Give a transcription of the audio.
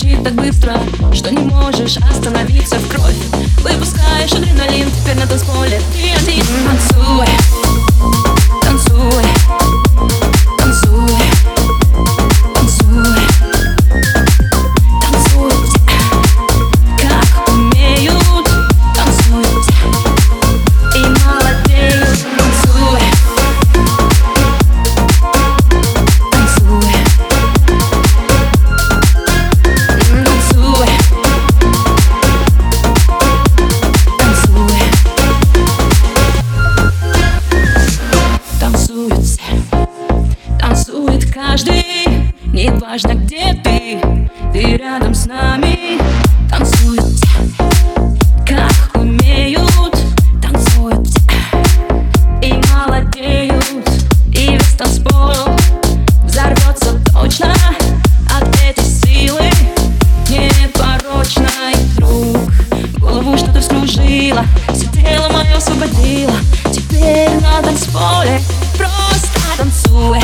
звучит так быстро Что не можешь остановиться в кровь. Выпускаешь Важно где ты, ты рядом с нами. Танцуют, как умеют Танцуют и молодеют. И весь танцпол взорвется точно а От этой силы? Непорочной Вдруг голову что-то вскружило Все тело мое освободило. Теперь на танцполе просто танцует